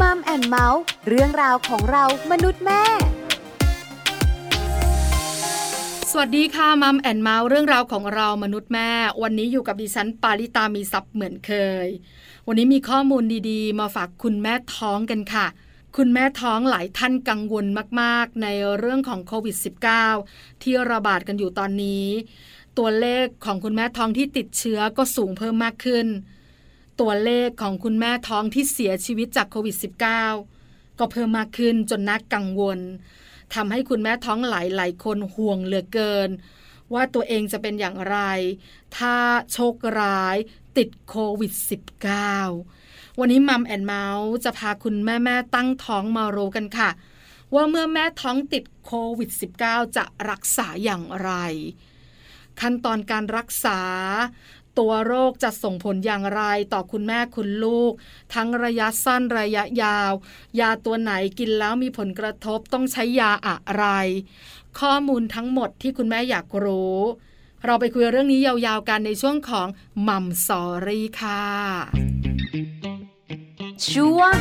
Mom and Mouth เรื่องราวของเรามนุษย์แม่ สวัสดีค่ะ Mom and Mouth เรื่องราวของเรามนุษย์แม่ วันนี้อยู่กับดิฉันปาริตามีซัพ์เหมือนเคย วันนี้มีข้อมูลดีๆ มาฝากคุณแม่ท้องกันค่ะคุณแม่ท้องหลายท่านกังวลมาก ๆ ในเรื่องของโควิด -19 ที่ระบาดกันอยู่ตอนนี้ ตัวเลขของคุณแม่ท้องที่ติดเชื้อก็สูงเพิ่มมากขึ้น ตัวเลขของคุณแม่ท้องที่เสียชีวิตจากโควิด -19 ก็เพิ่มมากขึ้นจนน่ากังวลทำให้คุณแม่ท้องหลายหลายคนห่วงเหลือเกิน ว่าตัวเองจะเป็นอย่างไร ถ้าโชคร้ายติดโควิด -19 วันนี้มัมแอนเมาส์จะพาคุณแม่แม่ตั้งท้องมารู้กันค่ะ ว่าเมื่อแม่ท้องติดโควิด -19 จะรักษาอย่างไร ขั้นตอนการรักษา ตัวโรคจะส่งผลอย่างไรต่อคุณแม่คุณลูก ทั้งระยะสั้นระยะยาว ยาตัวไหนกินแล้วมีผลกระทบต้องใช้ยาอะไร ข้อมูลทั้งหมดที่คุณแม่อยากรู้ เราไปคุยเรื่องนี้ยาวๆกันในช่วงของมัมสอรี่ค่ะช่วง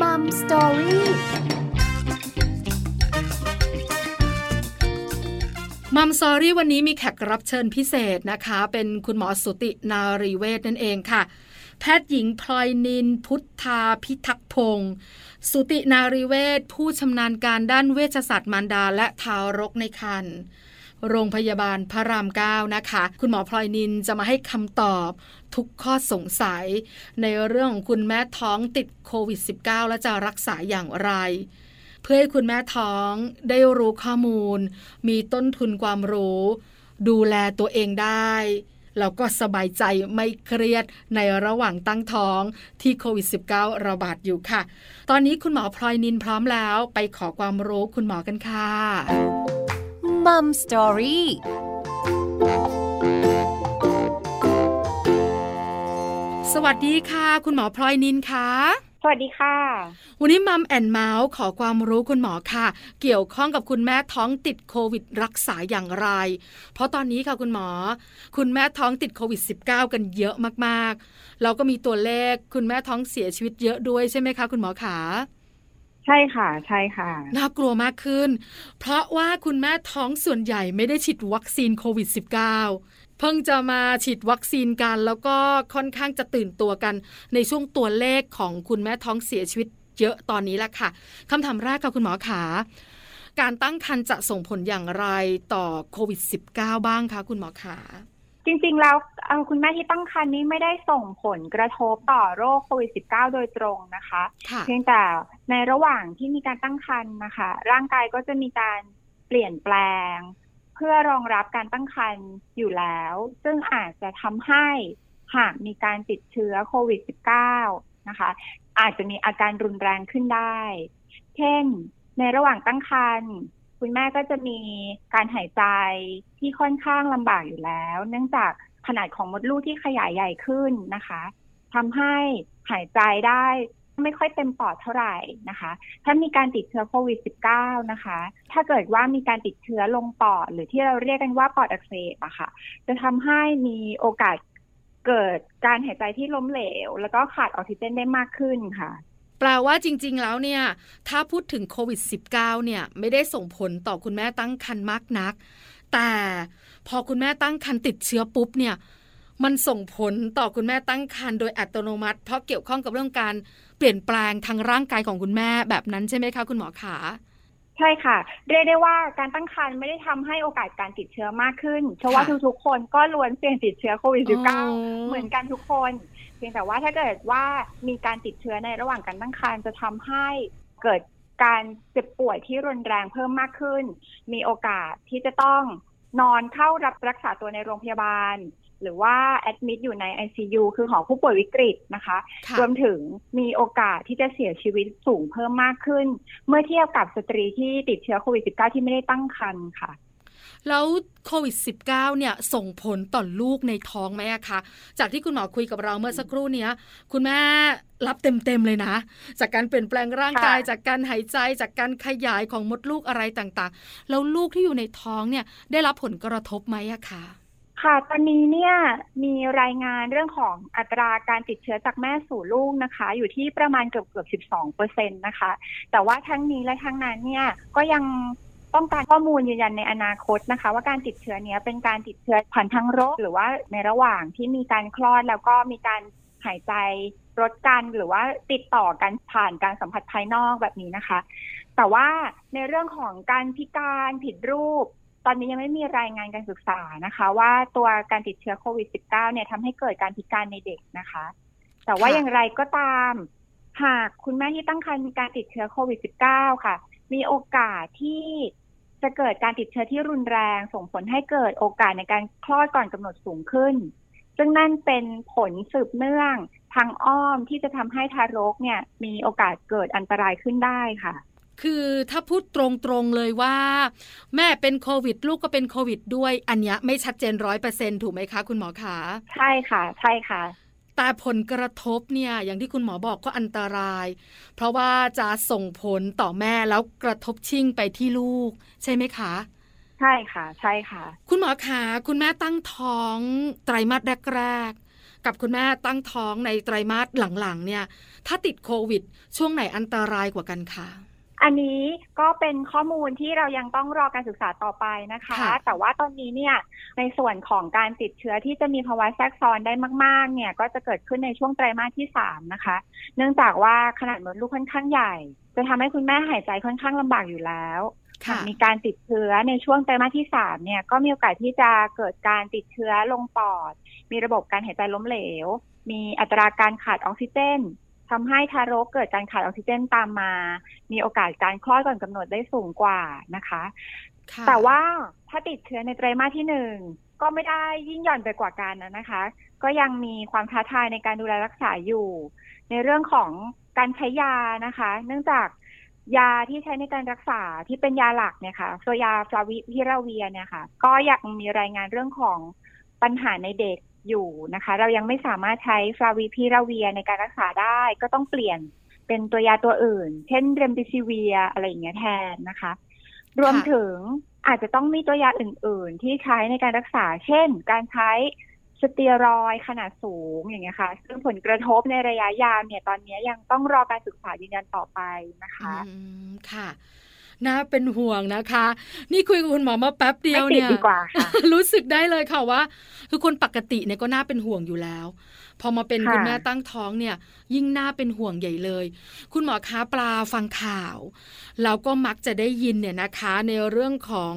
มัมสอรี่ มัมซอรี่วันนี้มีแขกรับเชิญพิเศษนะคะ เป็นคุณหมอสุตินารีเวชนั่นเองค่ะ แพทย์หญิงพลอยนิน พุทธาพิทักษ์พงศ์สุตินารีเวชผู้ชำนาญการด้านเวชศาสตร์มารดาและทารกในครรภ์โรงพยาบาลพระรามเก้านะคะ คุณหมอพลอยนินจะมาให้คำตอบทุกข้อสงสัย ในเรื่องของคุณแม่ท้องติดโควิด -19 และจะรักษาอย่างไร พื่อให้คุณแม่ท้องได้รู้ข้อมูล มีต้นทุนความรู้ ดูแลตัวเองได้แล้วก็สบายใจไม่เครียดในระหว่างตั้งท้องที่โควิด -19 ระบาดอยู่ค่ะ ตอนนี้คุณหมอพลอยนินพร้อมแล้วไปขอความรู้คุณหมอกันค่ะมัมสตอรี่สวัสดีค่ะ คุณหมอพลอยนินค่ะส วัสดีค่ะ วันนี้ Mom and Mouth ขอความรู้คุณหมอค่ะ เกี่ยวข้องกับคุณแม่ท้องติดโควิดรักษาอย่างไร เพราะตอนนี้ค่ะคุณหมอ คุณแม่ท้องติดโควิด -19 กันเยอะมากๆแล้วก็มีตัวเลขคุณแม่ท้องเสียชีวิตเยอะด้วยใช่ไหมคะคุณหมอขาใช่ค่ะ ใช่ค่ะ น่ากลัวมากขึ้น เพราะว่าคุณแม่ท้องส่วนใหญ่ไม่ได้ฉีดวัคซีนโควิด -19 เพิ่งจะมาฉีดวัคซีนกันแล้วก็ค่อนข้างจะตื่นตัวกัน ในช่วงตัวเลขของคุณแม่ท้องเสียชีวิตเยอะตอนนี้แหละค่ะคำถามแรกค่ะคุณหมอขาการตั้งครรภ์จะส่งผลอย่างไรต่อโควิด -19 บ้างคะคุณหมอขาจริงๆ แล้วเอาคุณแม่ที่ตั้งครรภ์นี้ไม่ได้ส่งผลกระทบต่อโรคโควิด -19 โดยตรงนะคะค่ะเพียงแต่ในระหว่างที่มีการตั้งครรภ์นะคะ ร่างกายก็จะมีการเปลี่ยนแปลง เพื่อรองรับการตั้งครรภ์อยู่แล้ว ซึ่งอาจจะทำให้หากมีการติดเชื้อโควิด -19 นะคะ อาจจะมีอาการรุนแรงขึ้นได้ เช่น ในระหว่างตั้งครรภ์คุณแม่ก็จะมีการหายใจที่ค่อนข้างลำบากอยู่แล้ว เนื่องจากขนาดของมดลูกที่ขยายใหญ่ขึ้นนะคะทำให้หายใจได้ ไม่ค่อยเต็มปอดเท่าไหร่นะคะ ถ้ามีการติดเชื้อโควิด -19 นะคะ ถ้าเกิดว่ามีการติดเชื้อลงปอด หรือที่เราเรียกกันว่าปอดอักเสบอะค่ะ จะทำให้มีโอกาสเกิดการหายใจที่ล้มเหลว แล้วก็ขาดออกซิเจนได้มากขึ้นค่ะแปลว่าจริง ๆ แล้วเนี่ย ถ้าพูดถึงโควิด -19 เนี่ย ไม่ได้ส่งผลต่อคุณแม่ตั้งครรภ์มากนัก แต่พอคุณแม่ตั้งครรภ์ติดเชื้อปุ๊บเนี่ย มันส่งผลต่อคุณแม่ตั้งครรภ์โดยอัตโนมัติ เพราะเกี่ยวข้องกับเรื่องการ เปลี่ยนแปลงทางร่างกายของคุณแม่แบบนั้นใช่ไหมคะคุณหมอขาใช่ค่ะ เรียกได้ว่าการตั้งครรภ์ไม่ได้ทำให้โอกาสการติดเชื้อมากขึ้น เพราะว่าทุกๆคนก็ล้วนเสี่ยงติดเชื้อโควิด -19 เหมือนกันทุกคน เพียงแต่ว่าถ้าเกิดว่ามีการติดเชื้อในระหว่างการตั้งครรภ์จะทำให้เกิดการเจ็บป่วยที่รุนแรงเพิ่มมากขึ้น มีโอกาสที่จะต้องนอนเข้ารับรักษาตัวในโรงพยาบาล หรือว่าแอดมิดอยู่ใน ICU คือของผู้ป่วยวิกฤตนะคะค่ะรวมถึงมีโอกาสที่จะเสียชีวิตสูงเพิ่มมากขึ้น เมื่อเทียบกับสตรีที่ติดเชื้อโควิด -19 ที่ไม่ได้ตั้งครรภ์ค่ะ แล้วโควิด -19 เนี่ยส่งผลต่อลูกในท้องไหมอะคะ จากที่คุณหมอคุยกับเราเมื่อสักครู่เนี้ยคุณแม่รับเต็มๆเลยนะ จากการเปลี่ยนแปลงร่างกายค่ะจากการหายใจจากการขยายของมดลูกอะไรต่างๆ แล้วลูกที่อยู่ในท้องเนี่ยได้รับผลกระทบไหมอะคะ ค่ะ ตอนนี้เนี่ยมีรายงานเรื่องของอัตราการติดเชื้อจากแม่สู่ลูกนะคะ อยู่ที่ประมาณเกือบเกือบ12เปอร์เซ็นต์นะคะ แต่ว่าทั้งนี้และทั้งนั้นเนี่ยก็ยังต้องการข้อมูลยืนยันในอนาคตนะคะ ว่าการติดเชื้อเนี้ยเป็นการติดเชื้อผ่านทางโรกหรือว่าในระหว่างที่มีการคลอดแล้วก็มีการหายใจรดกันหรือว่าติดต่อกันผ่านการสัมผัสภายนอกแบบนี้นะคะ แต่ว่าในเรื่องของการพิการผิดรูป ตอนนี้ยังไม่มีรายงานการศึกษานะคะ ว่าตัวการติดเชื้อโควิด -19 เนี่ยทำให้เกิดการพิการในเด็กนะคะ แต่ว่าค่ะอย่างไรก็ตาม หากคุณแม่ที่ตั้งครรภ์มีการติดเชื้อโควิด -19 ค่ะ มีโอกาสที่จะเกิดการติดเชื้อที่รุนแรง ส่งผลให้เกิดโอกาสในการคลอดก่อนกำหนดสูงขึ้น ซึ่งนั่นเป็นผลสืบเนื่องทางอ้อมที่จะทำให้ทารกเนี่ย มีโอกาสเกิดอันตรายขึ้นได้ค่ะ คือถ้าพูดตรงๆเลยว่า แม่เป็นโควิด ลูกก็เป็นโควิด ด้วย อันเนี้ยไม่ชัดเจนร้อยเปอร์เซ็นถูกไหมคะคุณหมอขาใช่ค่ะ ใช่ค่ะแต่ผลกระทบเนี่ยอย่างที่คุณหมอบอกก็อันตราย เพราะว่าจะส่งผลต่อแม่แล้วกระทบชิ่งไปที่ลูก ใช่ไหมคะ ใช่ค่ะ ใช่ค่ะ คุณหมอขาคุณแม่ตั้งท้องไตรมาสแรกๆกับคุณแม่ตั้งท้องในไตรมาสหลังๆ เนี่ย ถ้าติดโควิด ช่วงไหนอันตรายกว่ากันคะ อันนี้ก็เป็นข้อมูลที่เรายังต้องรอการศึกษาต่อไปนะคะค่ะแต่ว่าตอนนี้เนี่ยในส่วนของการติดเชื้อที่จะมีภาวะแทรกซ้อนได้มาก ๆ เนี่ยก็จะเกิดขึ้นในช่วงไตรมาสที่สามนะคะ เนื่องจากว่าขนาดมดลูกค่อนข้างใหญ่ จะทำให้คุณแม่หายใจค่อนข้างลำบากอยู่แล้วค่ะมีการติดเชื้อในช่วงไตรมาสที่สามเนี่ยก็มีโอกาสที่จะเกิดการติดเชื้อลงปอด มีระบบการหายใจล้มเหลว มีอัตราการขาดออกซิเจน ทำให้ทารกเกิดการขาดออกซิเจนตามมา มีโอกาสการคลอดก่อนกำหนดได้สูงกว่านะคะค่ะแต่ว่าถ้าติดเชื้อในไตรมาสที่หนึ่งก็ไม่ได้ยิ่งหย่อนไปกว่ากันนะนะคะ ก็ยังมีความท้าทายในการดูแลรักษาอยู่ ในเรื่องของการใช้ยานะคะ เนื่องจากยาที่ใช้ในการรักษาที่เป็นยาหลักเนี่ยค่ะตัวยาฟลาวิพิราเวียเนี่ยค่ะ ก็ยังมีรายงานเรื่องของปัญหาในเด็ก อยู่นะคะ เรายังไม่สามารถใช้ฟลาวิพิราเวียในการรักษาได้ ก็ต้องเปลี่ยนเป็นตัวยาตัวอื่น เช่นเรมดิซิเวียอะไรอย่างเงี้ยแทนนะคะ รวมถึงอาจจะต้องมีตัวยาอื่น ๆ ที่ใช้ในการรักษา เช่น การใช้สเตียรอยขนาดสูงอย่างเงี้ยค่ะ ซึ่งผลกระทบในระยะยาวเนี่ยตอนนี้ยังต้องรอการศึกษายืนยันต่อไปนะคะอืมค่ะ น่าเป็นห่วงนะคะ นี่คุยกับคุณหมอมาแป๊บเดียวไม่ติดเนี่ยดีกว่าค่ะรู้สึกได้เลยค่ะว่า คือคนปกติเนี่ยก็น่าเป็นห่วงอยู่แล้ว พอมาเป็นค่ะคุณแม่ตั้งท้องเนี่ย ยิ่งน่าเป็นห่วงใหญ่เลย คุณหมอคะปลาฟังข่าวเราก็มักจะได้ยินเนี่ยนะคะ ในเรื่องของ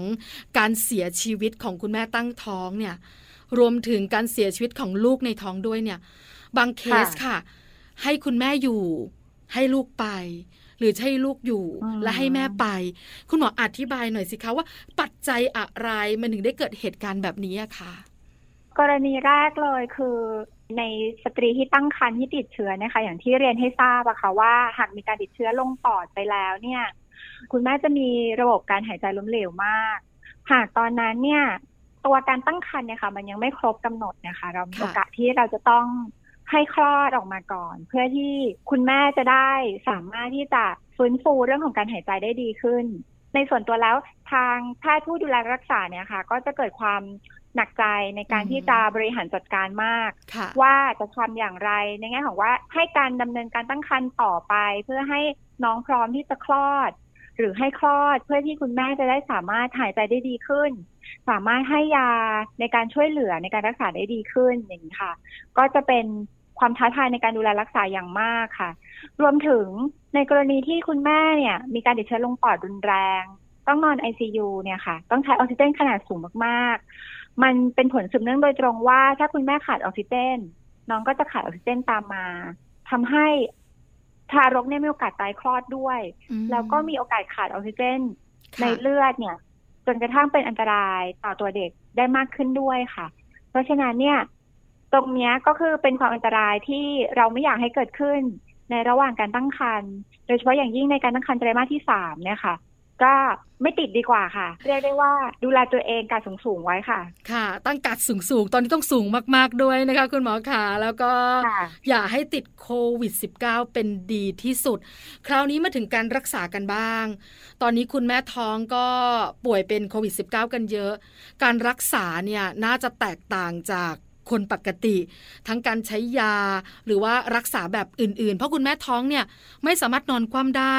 การเสียชีวิตของคุณแม่ตั้งท้องเนี่ย รวมถึงการเสียชีวิตของลูกในท้องด้วยเนี่ย บางเคสค่ะ ให้คุณแม่อยู่ให้ลูกไป หรือจะให้ลูกอยู่อืมและให้แม่ไป คุณหมออธิบายหน่อยสิคะว่า ปัจจัยอะไรมันถึงได้เกิดเหตุการณ์แบบนี้อะค่ะกรณีแรกเลยคือในสตรีที่ตั้งครรภ์ที่ติดเชื้อเนี่ยค่ะอย่างที่เรียนให้ทราบอะค่ะว่าหากมีการติดเชื้อลงปอดไปแล้วเนี่ย คุณแม่จะมีระบบการหายใจล้มเหลวมาก หากตอนนั้นเนี่ย ตัวการตั้งครรภ์เนี่ยค่ะ มันยังไม่ครบกำหนดนะคะ เรามีค่ะโอกาสที่เราจะต้อง ให้คลอดออกมาก่อน เพื่อที่คุณแม่จะได้สามารถที่จะฟื้นฟูเรื่องของการหายใจได้ดีขึ้น ในส่วนตัวแล้วทางแพทย์ผู้ดูแลรักษาเนี่ยค่ะ ก็จะเกิดความหนักใจในการอืมที่จะบริหารจัดการมากค่ะว่าจะทำอย่างไรในแง่ของว่าให้การดำเนินการตั้งครรภ์ต่อไป เพื่อให้น้องพร้อมที่จะคลอด หรือให้คลอดเพื่อที่คุณแม่จะได้สามารถหายใจได้ดีขึ้น สามารถให้ยาในการช่วยเหลือในการรักษาได้ดีขึ้นอย่างนี้ค่ะ ก็จะเป็น ความท้าทายในการดูแลรักษาอย่างมากค่ะ รวมถึงในกรณีที่คุณแม่เนี่ย มีการติดเชื้อลงปอดรุนแรง ต้องนอน ICU เนี่ยค่ะ ต้องใช้ออกซิเจนขนาดสูงมากๆ มันเป็นผลสืบเนื่องโดยตรงว่า ถ้าคุณแม่ขาดออกซิเจน น้องก็จะขาดออกซิเจนตามมาทำให้ทารกเนี่ยมีโอกาสตายคลอดด้วยอืมแล้วก็มีโอกาสขาดออกซิเจนค่ะในเลือดเนี่ย จนกระทั่งเป็นอันตรายต่อตัวเด็กได้มากขึ้นด้วยค่ะ เพราะฉะนั้นเนี่ย ตรงเนี้ยก็คือเป็นความอันตรายที่เราไม่อยากให้เกิดขึ้นในระหว่างการตั้งครรภ์โดยเฉพาะอย่างยิ่งในการตั้งครรภ์ไตรมาสที่สามเนี่ยค่ะ ก็ไม่ติดดีกว่าค่ะ เรียกได้ว่าดูแลตัวเองการสูงสูงไว้ค่ะ ค่ะ ตั้งกัดสูงสูงตอนนี้ต้องสูงมาก ๆ ด้วยนะคะ คุณหมอขาแล้วก็อย่าให้ติดโควิด -19 เป็นดีที่สุด คราวนี้มาถึงการรักษากันบ้าง ตอนนี้คุณแม่ท้องก็ป่วยเป็นโควิด -19 กันเยอะ การรักษาเนี่ยน่าจะแตกต่างจาก คนปกติ ทั้งการใช้ยาหรือว่ารักษาแบบอื่น ๆ เพราะคุณแม่ท้องเนี่ยไม่สามารถนอนคว่ำได้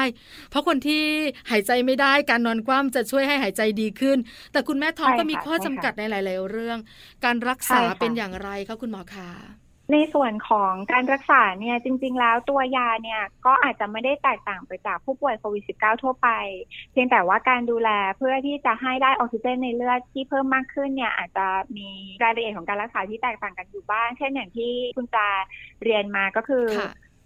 เพราะคนที่หายใจไม่ได้การนอนคว่ำจะช่วยให้หายใจดีขึ้น แต่คุณแม่ท้องก็มีข้อจำกัดในหลาย ๆ เรื่อง การรักษาเป็นอย่างไรคะคุณหมอคะ ในส่วนของการรักษาเนี่ยจริง ๆ แล้วตัวยาเนี่ยก็อาจจะไม่ได้แตกต่างไปจากผู้ป่วยโควิด -19 ทั่วไป เพียงแต่ว่าการดูแลเพื่อที่จะให้ได้ออกซิเจนในเลือดที่เพิ่มมากขึ้นเนี่ยอาจจะมีรายละเอียดของการรักษาที่แตกต่างกันอยู่บ้าง เช่นอย่างที่คุณจาเรียนมาก็คือ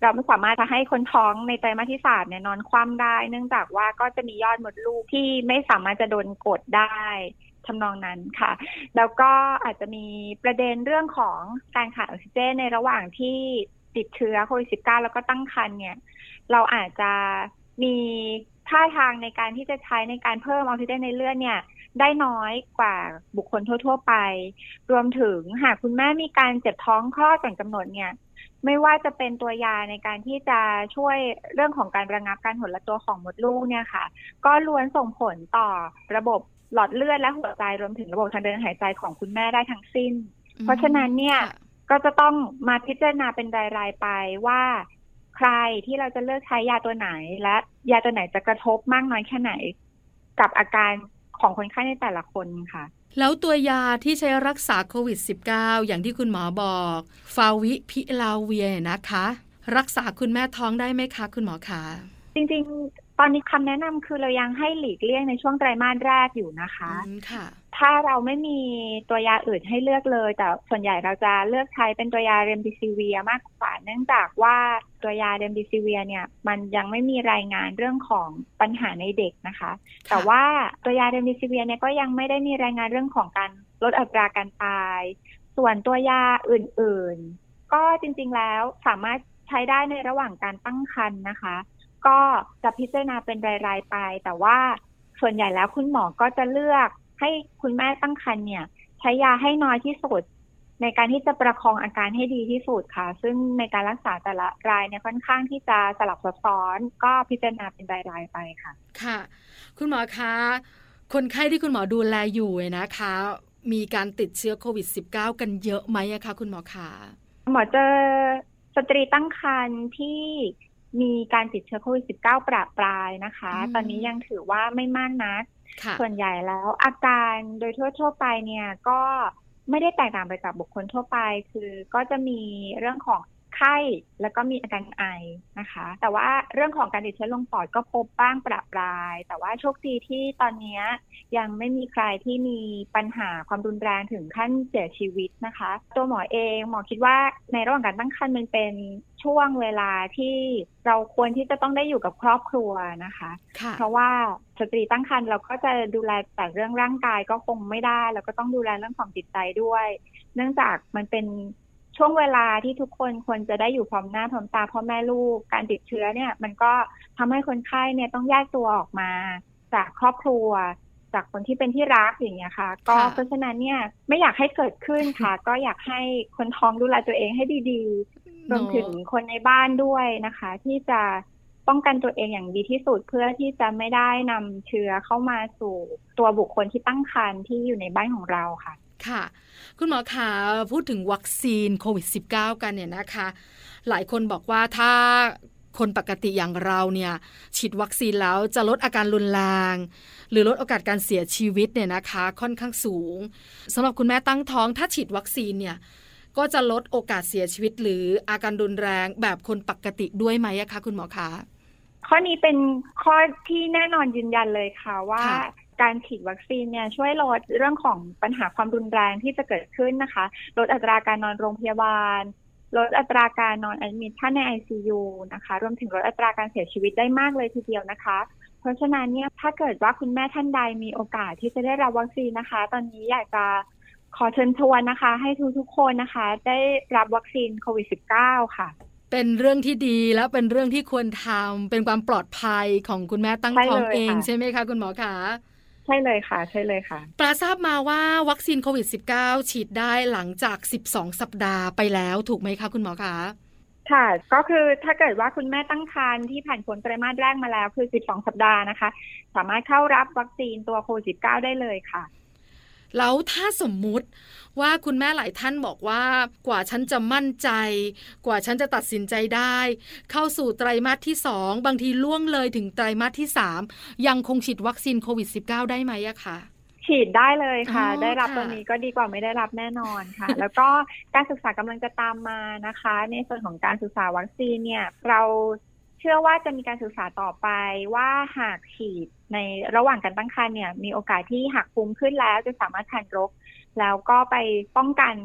เราไม่สามารถจะให้คนท้องในไตรมาสที่สามเนี่ยนอนคว่ำได้ เนื่องจากว่าก็จะมียอดมดลูกที่ไม่สามารถจะโดนกดได้ ทำนองนั้นค่ะ แล้วก็อาจจะมีประเด็นเรื่องของการขาดออกซิเจนในระหว่างที่ติดเชื้อโควิด -19 แล้วก็ตั้งครรภ์เนี่ย เราอาจจะมีท่าทางในการที่จะใช้ในการเพิ่มออกซิเจนในเลือดเนี่ย ได้น้อยกว่าบุคคลทั่ว ๆ ไป รวมถึงหากคุณแม่มีการเจ็บท้องคลอดก่อนกำหนดเนี่ย ไม่ว่าจะเป็นตัวยาในการที่จะช่วยเรื่องของการระงับการหดละตัวของมดลูกเนี่ยค่ะ ก็ล้วนส่งผลต่อระบบ หลอดเลือดและหัวใจรวมถึงระบบทางเดินหายใจของคุณแม่ได้ทั้งสิ้น เพราะฉะนั้นเนี่ยก็จะต้องมาพิจารณาเป็นรายๆไปว่า ใครที่เราจะเลือกใช้ยาตัวไหน และยาตัวไหนจะกระทบมากน้อยแค่ไหน กับอาการของคนไข้ในแต่ละคนค่ะ แล้วตัวยาที่ใช้รักษาโควิด -19 อย่างที่คุณหมอบอก ฟาวิพิลาเวียนะคะ รักษาคุณแม่ท้องได้ไหมคะ คุณหมอคะจริง ตอนนี้คำแนะนำคือเรายังให้หลีกเลี่ยงในช่วงไตรมาสแรกอยู่นะคะค่ะ ถ้าเราไม่มีตัวยาอื่นให้เลือกเลย แต่ส่วนใหญ่เราจะเลือกใช้เป็นตัวยาเรมดิซิเวียมากกว่า เนื่องจากว่าตัวยาเรมดิซิเวียเนี่ย มันยังไม่มีรายงานเรื่องของปัญหาในเด็กนะคะ แต่ว่าตัวยาเรมดิซิเวียเนี่ยก็ยังไม่ได้มีรายงานเรื่องของการลดอัตราการตาย ส่วนตัวยาอื่น ๆ ก็จริง ๆแล้วสามารถใช้ได้ในระหว่างการตั้งครรภ์นะคะ ก็จะพิจารณาเป็นรายๆไป แต่ว่าส่วนใหญ่แล้วคุณหมอก็จะเลือกให้คุณแม่ตั้งครรภ์เนี่ย ใช้ยาให้น้อยที่สุด ในการที่จะประคองอาการให้ดีที่สุดค่ะ ซึ่งในการรักษาแต่ละรายเนี่ยค่อนข้างที่จะสลับซับซ้อน ก็พิจารณาเป็นรายๆไปค่ะ ค่ะ คุณหมอคะคนไข้ที่คุณหมอดูแลอยู่นะคะ มีการติดเชื้อโควิด -19 กันเยอะไหมคะคุณหมอคะหมอเจอสตรีตั้งครรภ์ที่ มีการติดเชื้อโควิด -19 ประปรายนะคะ ตอนนี้ยังถือว่าไม่มากนัก ส่วนใหญ่แล้วอาการโดยทั่วๆไปเนี่ยก็ไม่ได้แตกต่างไปจากบุคคลทั่วไป คือก็จะมีเรื่องของ ไข้แล้วก็มีอาการไอนะคะ แต่ว่าเรื่องของการติดเชื้อลงปอดก็พบบ้างประปราย แต่ว่าโชคดีที่ตอนนี้ยังไม่มีใครที่มีปัญหาความรุนแรงถึงขั้นเสียชีวิตนะคะ ตัวหมอเองหมอคิดว่าในระหว่างการตั้งครรภ์มันเป็นช่วงเวลาที่เราควรที่จะต้องได้อยู่กับครอบครัวนะคะคะเพราะว่าสตรีตั้งครรภ์เราก็จะดูแลแต่เรื่องร่างกายก็คงไม่ได้ แล้วก็ต้องดูแลเรื่องของจิตใจด้วย เนื่องจากมันเป็น ช่วงเวลาที่ทุกคนควรจะได้อยู่พร้อมหน้าพร้อมตาพ่อแม่ลูก การติดเชื้อเนี่ย มันก็ทำให้คนไข้เนี่ยต้องแยกตัวออกมา จากครอบครัว จากคนที่เป็นที่รักอย่างเงี้ยค่ะ ก็เพราะฉะนั้นเนี่ยไม่อยากให้เกิดขึ้นค่ะ ก็อยากให้คนท้องดูแลตัวเองให้ดีๆรวมถึงคนในบ้านด้วยนะคะ ที่จะป้องกันตัวเองอย่างดีที่สุดเพื่อที่จะไม่ได้นำเชื้อเข้ามาสู่ตัวบุคคลที่ตั้งครรภ์ที่อยู่ในบ้านของเราค่ะ ค่ะ คุณหมอคะพูดถึงวัคซีนโควิด -19 กันเนี่ยนะคะ หลายคนบอกว่าถ้าคนปกติอย่างเราเนี่ยฉีดวัคซีนแล้วจะลดอาการรุนแรง หรือลดโอกาสการเสียชีวิตเนี่ยนะคะค่อนข้างสูงสำหรับคุณแม่ตั้งท้อง ถ้าฉีดวัคซีนเนี่ยก็จะลดโอกาสเสียชีวิต หรืออาการรุนแรงแบบคนปกติด้วยไหมคะคุณหมอคะข้อนี้เป็นข้อที่แน่นอนยืนยันเลยค่ะว่า การฉีดวัคซีนเนี่ยช่วยลดเรื่องของปัญหาความรุนแรงที่จะเกิดขึ้นนะคะ ลดอัตราการนอนโรงพยาบาล ลดอัตราการนอนแอดมิทท่านใน ICU นะคะ รวมถึงลดอัตราการเสียชีวิตได้มากเลยทีเดียวนะคะ เพราะฉะนั้นเนี่ยถ้าเกิดว่าคุณแม่ท่านใดมีโอกาสที่จะได้รับวัคซีนนะคะ ตอนนี้อยากจะขอเชิญชวนนะคะ ให้ทุกทุกคนนะคะ ได้รับวัคซีนโควิด -19 ค่ะเป็นเรื่องที่ดีและเป็นเรื่องที่ควรทำเป็นความปลอดภัยของคุณแม่ตั้งท้องเองใช่ไหมคะ คุณหมอคะ ใช่เลยค่ะ ใช่เลยค่ะ ปลาทราบมาว่าวัคซีนโควิด -19 ฉีดได้หลังจาก 12 สัปดาห์ไปแล้วถูกไหมคะคุณหมอคะค่ะ ก็คือถ้าเกิดว่าคุณแม่ตั้งครรภ์ที่ผ่านผลไตรมาสแรกมาแล้วคือ 12 สัปดาห์นะคะ สามารถเข้ารับวัคซีนตัวโควิด -19 ได้เลยค่ะ แล้วถ้าสมมุติว่าคุณแม่หลายท่านบอกว่ากว่าฉันจะมั่นใจ กว่าฉันจะตัดสินใจได้ เข้าสู่ไตรมาสที่สองบางทีล่วงเลยถึงไตรมาสที่สามยังคงฉีดวัคซีนโควิด -19 ได้ไหมอะคะฉีดได้เลยค่ะ ได้รับตัวนี้ก็ดีกว่าไม่ได้รับแน่นอนค่ะ แล้วก็การศึกษากำลังจะตามมานะคะ ในส่วนของการศึกษาวัคซีนเนี่ย เราเชื่อว่าจะมีการศึกษาต่อไปว่าหากฉีดในระหว่างการตั้งครรภ์เนี่ย มีโอกาสที่หากภูมิขึ้นแล้วจะสามารถทันรก แล้วก็ไปป้องกัน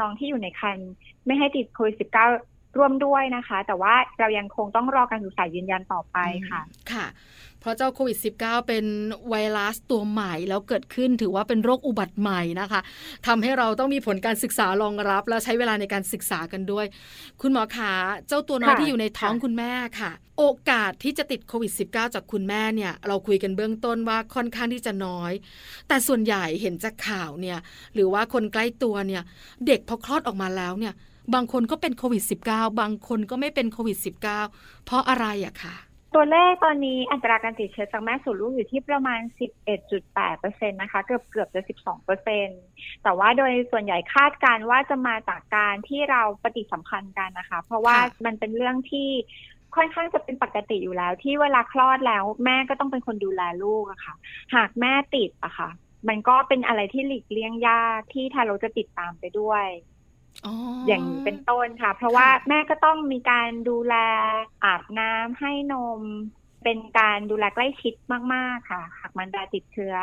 น้องที่อยู่ในครรภ์ไม่ให้ติดโควิด -19 ร่วมด้วยนะคะ แต่ว่าเรายังคงต้องรอการศึกษายืนยันต่อไปค่ะ ค่ะ เพราะเจ้าโควิด -19 เป็นไวรัสตัวใหม่แล้วเกิดขึ้นถือว่าเป็นโรคอุบัติใหม่นะคะทำให้เราต้องมีผลการศึกษารองรับ และใช้เวลาในการศึกษากันด้วย คุณหมอขาเจ้าตัวน้อยที่อยู่ในท้องคุณแม่ค่ะ โอกาสที่จะติดโควิด -19 จากคุณแม่เนี่ย เราคุยกันเบื้องต้นว่าค่อนข้างที่จะน้อย แต่ส่วนใหญ่เห็นจากข่าวเนี่ย หรือว่าคนใกล้ตัวเนี่ย เด็กพอคลอดออกมาแล้วเนี่ย บางคนก็เป็นโควิด -19 บางคนก็ไม่เป็นโควิด -19 เพราะอะไรอะคะตัวเลขตอนนี้อัตราการติดเชื้อจากแม่สู่ลูกอยู่ที่ประมาณ 11.8%นะคะ เกือบเกือบจะ 12%แต่ว่าโดยส่วนใหญ่คาดการว่าจะมาจากการที่เราปฏิสัมพันธ์กันนะคะ เพราะว่ามันเป็นเรื่องที่ค่อนข้างจะเป็นปกติอยู่แล้ว ที่เวลาคลอดแล้วแม่ก็ต้องเป็นคนดูแลลูกอะค่ะ หากแม่ติดอะค่ะ มันก็เป็นอะไรที่หลีกเลี่ยงยากที่ทารกจะติดตามไปด้วย อย่างนี้เป็นต้นค่ะ เพราะว่าแม่ก็ต้องมีการดูแลอาบน้ำให้นม เป็นการดูแลใกล้ชิดมาก ๆ ค่ะ หากมันดาติดเชื้อ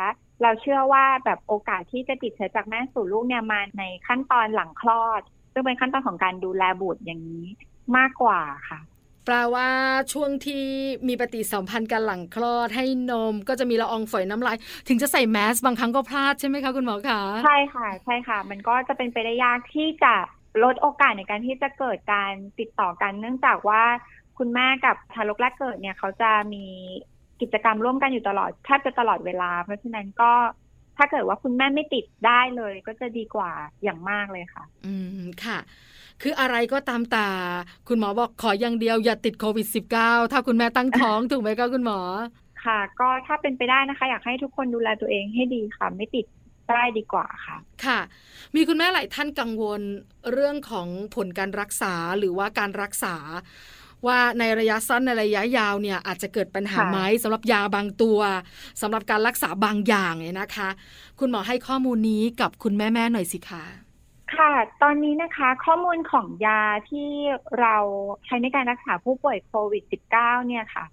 เราเชื่อว่าแบบโอกาสที่จะติดเชื้อจากแม่สู่ลูกเนี่ยมาในขั้นตอนหลังคลอดซึ่งเป็นขั้นตอนของการดูแลบุตรอย่างนี้มากกว่าค่ะ แปลว่าช่วงที่มีปฏิสัมพันธ์กันหลังคลอดให้นมก็จะมีละอองฝอยน้ำลาย ถึงจะใส่แมสบางครั้งก็พลาดใช่ไหมคะคุณหมอคะใช่ค่ะ ใช่ค่ะ มันก็จะเป็นไปได้ยากที่จะลดโอกาสในการที่จะเกิดการติดต่อกัน เนื่องจากว่าคุณแม่กับทารกแรกเกิดเนี่ยเขาจะมีกิจกรรมร่วมกันอยู่ตลอดแทบจะตลอดเวลา เพราะฉะนั้นก็ถ้าเกิดว่าคุณแม่ไม่ติดได้เลย ก็จะดีกว่าอย่างมากเลยค่ะ อืมค่ะ คืออะไรก็ตามตา คุณหมอบอกขออย่างเดียวอย่าติดโควิด -19 ถ้าคุณแม่ตั้งท้องถูกไหมคะคุณหมอ ค่ะ ก็ถ้าเป็นไปได้นะคะ อยากให้ทุกคนดูแลตัวเองให้ดีค่ะ ไม่ติดได้ดีกว่าค่ะ ค่ะ มีคุณแม่หลายท่านกังวลเรื่องของผลการรักษาหรือว่าการรักษา ว่าในระยะสั้นในระยะยาวเนี่ยอาจจะเกิดปัญหาไหมสำหรับยาบางตัวสำหรับการรักษาบางอย่างเนี่ยนะคะ คุณหมอให้ข้อมูลนี้กับคุณแม่แม่หน่อยสิคะ ค่ะ ตอนนี้นะคะข้อมูลของยาที่เราใช้ในการรักษาผู้ป่วยโควิด -19 เนี่ยค่ะ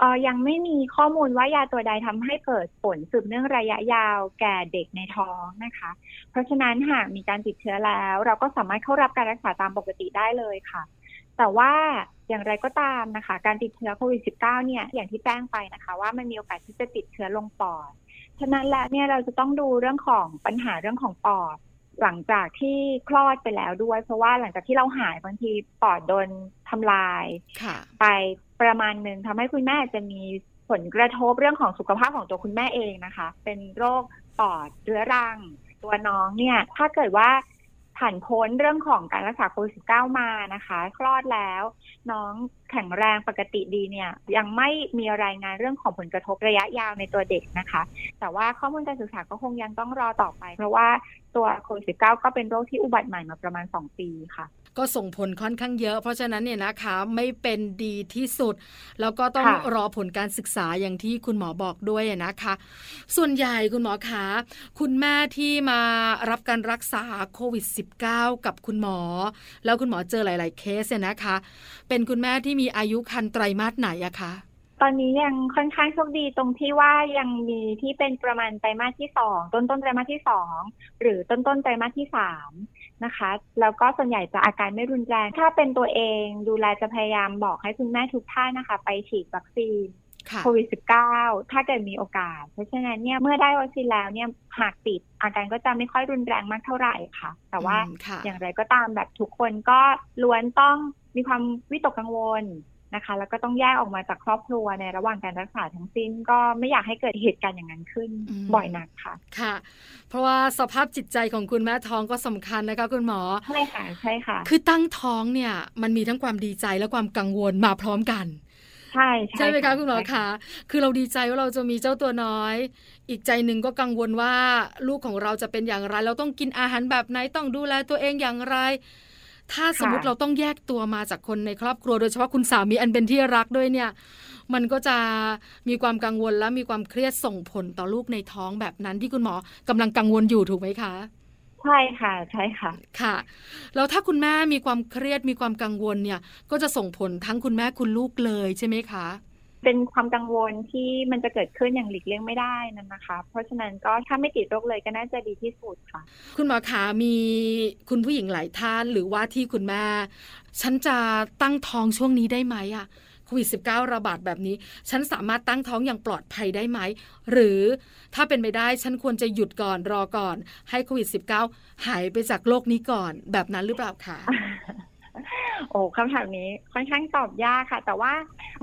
ออยังไม่มีข้อมูลว่ายาตัวใดทำให้เกิดผลสืบเนื่องระยะยาวแก่เด็กในท้องนะคะ เพราะฉะนั้นหากมีการติดเชื้อแล้ว เราก็สามารถเข้ารับการรักษาตามปกติได้เลยค่ะ แต่ว่าอย่างไรก็ตามนะคะ การติดเชื้อโควิด -19 เนี่ยอย่างที่แจ้งไปนะคะ ว่ามันมีโอกาสที่จะติดเชื้อลงปอด ฉะนั้นแล้วเนี่ยเราจะต้องดูเรื่องของปัญหาเรื่องของปอด หลังจากที่คลอดไปแล้วด้วย เพราะว่าหลังจากที่เราหายบางทีปอดโดนทำลายไปประมาณหนึ่งทำให้คุณแม่จะมีผลกระทบเรื่องของสุขภาพของตัวคุณแม่เองนะคะ เป็นโรคปอดเรื้อรัง ตัวน้องเนี่ย ถ้าเกิดว่า ผ่านพ้นเรื่องของการรักษาโควิด -19 มานะคะ คลอดแล้ว น้องแข็งแรงปกติดีเนี่ย ยังไม่มีรายงานเรื่องของผลกระทบระยะยาวในตัวเด็กนะคะ แต่ว่าข้อมูลการศึกษาก็คงยังต้องรอต่อไป เพราะว่าตัวโควิด -19 ก็เป็นโรคที่อุบัติใหม่มาประมาณ 2 ปีค่ะ ก็ส่งผลค่อนข้างเยอะ เพราะฉะนั้นเนี่ยนะคะไม่เป็นดีที่สุด แล้วก็ต้องรอผลการศึกษาอย่างที่คุณหมอบอกด้วยนะคะ ส่วนใหญ่คุณหมอคะคุณแม่ที่มารับการรักษาโควิด -19 กับคุณหมอ แล้วคุณหมอเจอหลาย ๆ เคสเนี่ยนะคะ เป็นคุณแม่ที่มีอายุคันไตรมาสไหนอะคะตอนนี้ยังค่อนข้างโชคดีตรงที่ว่ายังมีที่เป็นประมาณไตรมาสที่สองต้นต้นไตรมาสที่สองหรือต้นต้นไตรมาสที่สาม นะคะ แล้วก็ส่วนใหญ่จะอาการไม่รุนแรง ถ้าเป็นตัวเองดูแลจะพยายามบอกให้คุณแม่ทุกท่านนะคะ ไปฉีดวัคซีนโควิด -19 ถ้าเกิดมีโอกาส เพราะฉะนั้นเนี่ยเมื่อได้วัคซีนแล้วเนี่ยหากติดอาการก็จะไม่ค่อยรุนแรงมากเท่าไหร่ค่ะ แต่ว่าอย่างไรก็ตามแบบทุกคนก็ล้วนต้องมีความวิตกกังวล นะคะ แล้วก็ต้องแยกออกมาจากครอบครัวในระหว่างการรักษาทั้งสิ้น ก็ไม่อยากให้เกิดเหตุการณ์อย่างนั้นขึ้นอืมบ่อยนักค่ะ ค่ะ เพราะว่าสภาพจิตใจของคุณแม่ท้องก็สำคัญนะคะคุณหมอใช่ค่ะใช่ค่ะ คือตั้งท้องเนี่ย มันมีทั้งความดีใจและความกังวลมาพร้อมกันใช่ใช่ไหมคะคุณหมอใช่คะคือเราดีใจว่าเราจะมีเจ้าตัวน้อย อีกใจหนึ่งก็กังวลว่าลูกของเราจะเป็นอย่างไร เราต้องกินอาหารแบบไหนต้องดูแลตัวเองอย่างไร ถ้าสมมติเราต้องแยกตัวมาจากคนในครอบครัวโดยเฉพาะคุณสามีอันเป็นที่รักด้วยเนี่ย มันก็จะมีความกังวลและมีความเครียดส่งผลต่อลูกในท้องแบบนั้นที่คุณหมอกำลังกังวลอยู่ถูกไหมคะใช่ค่ะใช่ค่ะค่ะ แล้วถ้าคุณแม่มีความเครียดมีความกังวลเนี่ย ก็จะส่งผลทั้งคุณแม่คุณลูกเลยใช่ไหมคะ เป็นความกังวลที่มันจะเกิดขึ้นอย่างหลีกเลี่ยงไม่ได้นั่นนะคะ เพราะฉะนั้นก็ถ้าไม่ติดโรคเลยก็น่าจะดีที่สุดค่ะ คุณหมอขามีคุณผู้หญิงหลายท่านหรือว่าที่คุณแม่ ฉันจะตั้งท้องช่วงนี้ได้ไหมอะโควิด -19 ระบาดแบบนี้ ฉันสามารถตั้งท้องอย่างปลอดภัยได้ไหม หรือถ้าเป็นไปได้ฉันควรจะหยุดก่อนรอก่อน ให้โควิด -19 หายไปจากโลกนี้ก่อนแบบนั้นหรือเปล่าคะ โอ้คำถามนี้ค่อนข้างตอบยากค่ะ แต่ว่า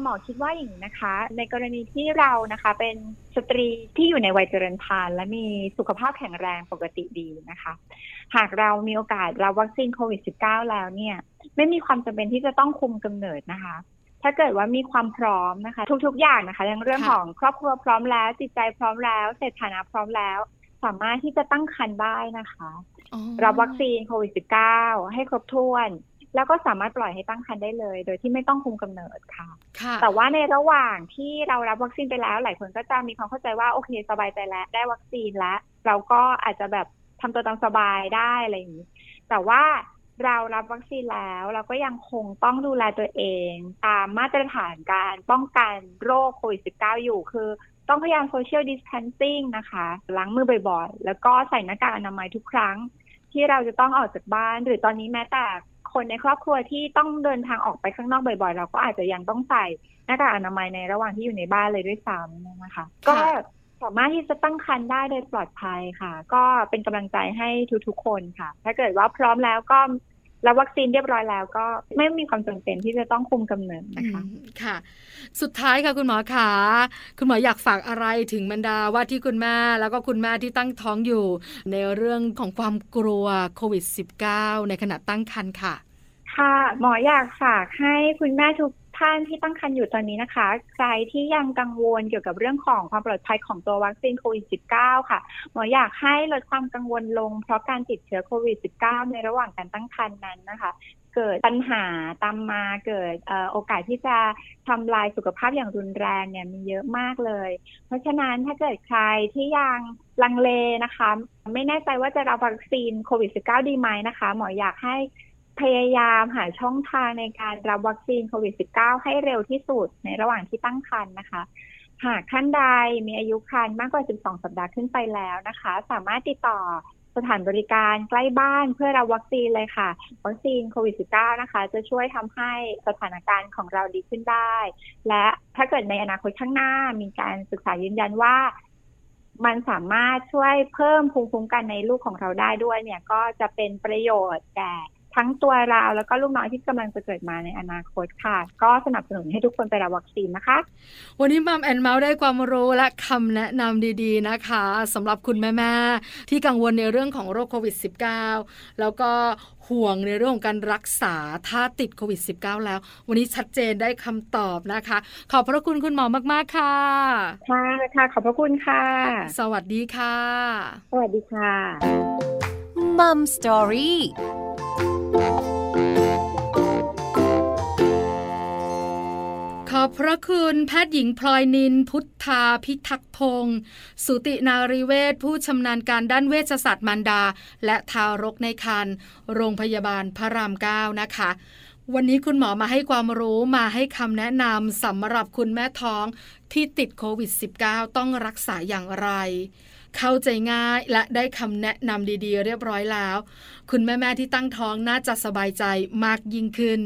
หมอคิดว่าอย่างนี้นะคะ ในกรณีที่เรานะคะ เป็นสตรีที่อยู่ในวัยเจริญพันธุ์และมีสุขภาพแข็งแรงปกติดีนะคะ หากเรามีโอกาสรับวัคซีนโควิด -19 แล้วเนี่ย ไม่มีความจำเป็นที่จะต้องคุมกำเนิดนะคะถ้าเกิดว่ามีความพร้อมนะคะ ทุกๆ อย่างนะคะทั้งเรื่องค่ะของครอบครัวพร้อมแล้ว จิตใจพร้อมแล้วเศรษฐานะพร้อมแล้ว สามารถที่จะตั้งครรภ์ได้นะคะอ๋อรับวัคซีนโควิด -19 ให้ครบถ้วน แล้วก็สามารถปล่อยให้ตั้งครรภ์ได้เลย โดยที่ไม่ต้องคุมกำเนิดค่ะค่ะ แต่ว่าในระหว่างที่เรารับวัคซีนไปแล้ว หลายคนก็จะมีความเข้าใจว่าโอเคสบายใจแล้วได้วัคซีนแล้ว เราก็อาจจะแบบทำตัวตามสบายได้อะไรอย่างนี้ แต่ว่าเรารับวัคซีนแล้ว เราก็ยังคงต้องดูแลตัวเอง ตามมาตรฐานการป้องกันโรคโควิด -19 อยู่ คือต้องพยายามโซเชียลดิส a ทนซิ่งนะคะล้างมือบ่อยๆ แล้วก็ใส่หน้ากากอนามัยทุกครั้ง ที่เราจะต้องออกจากบ้าน หรือตอนนี้แม้แต่ คนในครอบครัวที่ต้องเดินทางออกไปข้างนอกบ่อยๆ เราก็อาจจะยังต้องใส่หน้ากากอนามัยในระหว่างที่อยู่ในบ้านเลยด้วยซ้ำนะคะ ก็สามารถที่จะตั้งครรภ์ได้โดยปลอดภัยค่ะ ก็เป็นกำลังใจให้ทุกๆคนค่ะ ถ้าเกิดว่าพร้อมแล้วก็ รับวัคซีนเรียบร้อยแล้วก็ไม่มีความจำเป็นที่จะต้องคุมกำเนิดนะคะอืมค่ะ สุดท้ายค่ะคุณหมอขาคุณหมออยากฝากอะไรถึงบรรดาว่าที่คุณแม่แล้วก็คุณแม่ที่ตั้งท้องอยู่ ในเรื่องของความกลัวโควิด -19 ในขณะตั้งครรภ์ค่ะ ค่ะ หมออยากฝากให้คุณแม่ทุก ท่านที่ตั้งครรภ์อยู่ตอนนี้นะคะ ใครที่ยังกังวลเกี่ยวกับเรื่องของความปลอดภัยของตัววัคซีนโควิด -19 ค่ะ หมออยากให้ลดความกังวลลง เพราะการติดเชื้อโควิด -19 ในระหว่างการตั้งครรภ์นั้นนะคะเกิดปัญหาตามมาเกิดโอกาสที่จะทำลายสุขภาพอย่างรุนแรงเนี่ยมีเยอะมากเลย เพราะฉะนั้นถ้าเกิดใครที่ยังลังเลนะคะ ไม่แน่ใจว่าจะรับวัคซีนโควิด -19 ดีไหมนะคะ หมออยากให้ พยายามหาช่องทางในการรับวัคซีนโควิด -19 ให้เร็วที่สุดในระหว่างที่ตั้งครรภ์นะคะ หากท่านใดมีอายุครรภ์มากกว่า 12 สัปดาห์ขึ้นไปแล้วนะคะ สามารถติดต่อสถานบริการใกล้บ้านเพื่อรับวัคซีนเลยค่ะ วัคซีนโควิด -19 นะคะ จะช่วยทำให้สถานการณ์ของเราดีขึ้นได้ และถ้าเกิดในอนาคตข้างหน้ามีการศึกษายืนยันว่ามันสามารถช่วยเพิ่มภูมิคุ้มกันในลูกของเราได้ด้วยเนี่ย ก็จะเป็นประโยชน์แก่ ทั้งตัวเราแล้วก็ลูกน้อยที่กำลังจะเกิดมาในอนาคตค่ะ ก็สนับสนุนให้ทุกคนไปรับวัคซีนนะคะ วันนี้ Mom and Mouth ได้ความรู้และคำแนะนำดีๆนะคะสำหรับคุณแม่ๆที่กังวลในเรื่องของโรคโควิด -19 แล้วก็ห่วงในเรื่องของการรักษาถ้าติดโควิด -19 แล้ว วันนี้ชัดเจนได้คำตอบนะคะ ขอบพระคุณคุณหมอมาก ๆ ค่ะ ค่ะค่ะ ขอบพระคุณค่ะ สวัสดีค่ะ สวัสดีค่ะมัมสตอรี่ ขอบพระคุณแพทย์หญิงพลอยนิน พุทธาพิทักษ์พงศ์สุตินารีเวชผู้ชำนาญการด้านเวชศาสตร์มารดา และทารกในครรภ์โรงพยาบาลพระรามเก้านะคะ วันนี้คุณหมอมาให้ความรู้มาให้คำแนะนำสำหรับคุณแม่ท้องที่ติดโควิด -19 ต้องรักษาอย่างไร เข้าใจง่ายและได้คำแนะนำดีๆ เรียบร้อยแล้ว คุณแม่ๆที่ตั้งท้องน่าจะสบายใจมากยิ่งขึ้น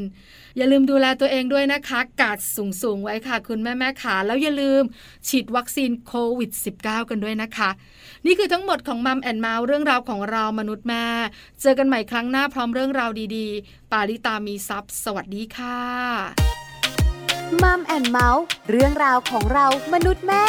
อย่าลืมดูแลตัวเองด้วยนะคะการ์ดสูงๆไว้ค่ะ คุณแม่ๆขาแล้วอย่าลืม ฉีดวัคซีนโควิด -19 กันด้วยนะคะ นี่คือทั้งหมดของ Mom and Mouth เรื่องราวของเรามนุษย์แม่ เจอกันใหม่ครั้งหน้าพร้อมเรื่องราวดีๆ ปาริตามีซัพ์ สวัสดีค่ะ Mom and Mouth เรื่องราวของเรามนุษย์แม่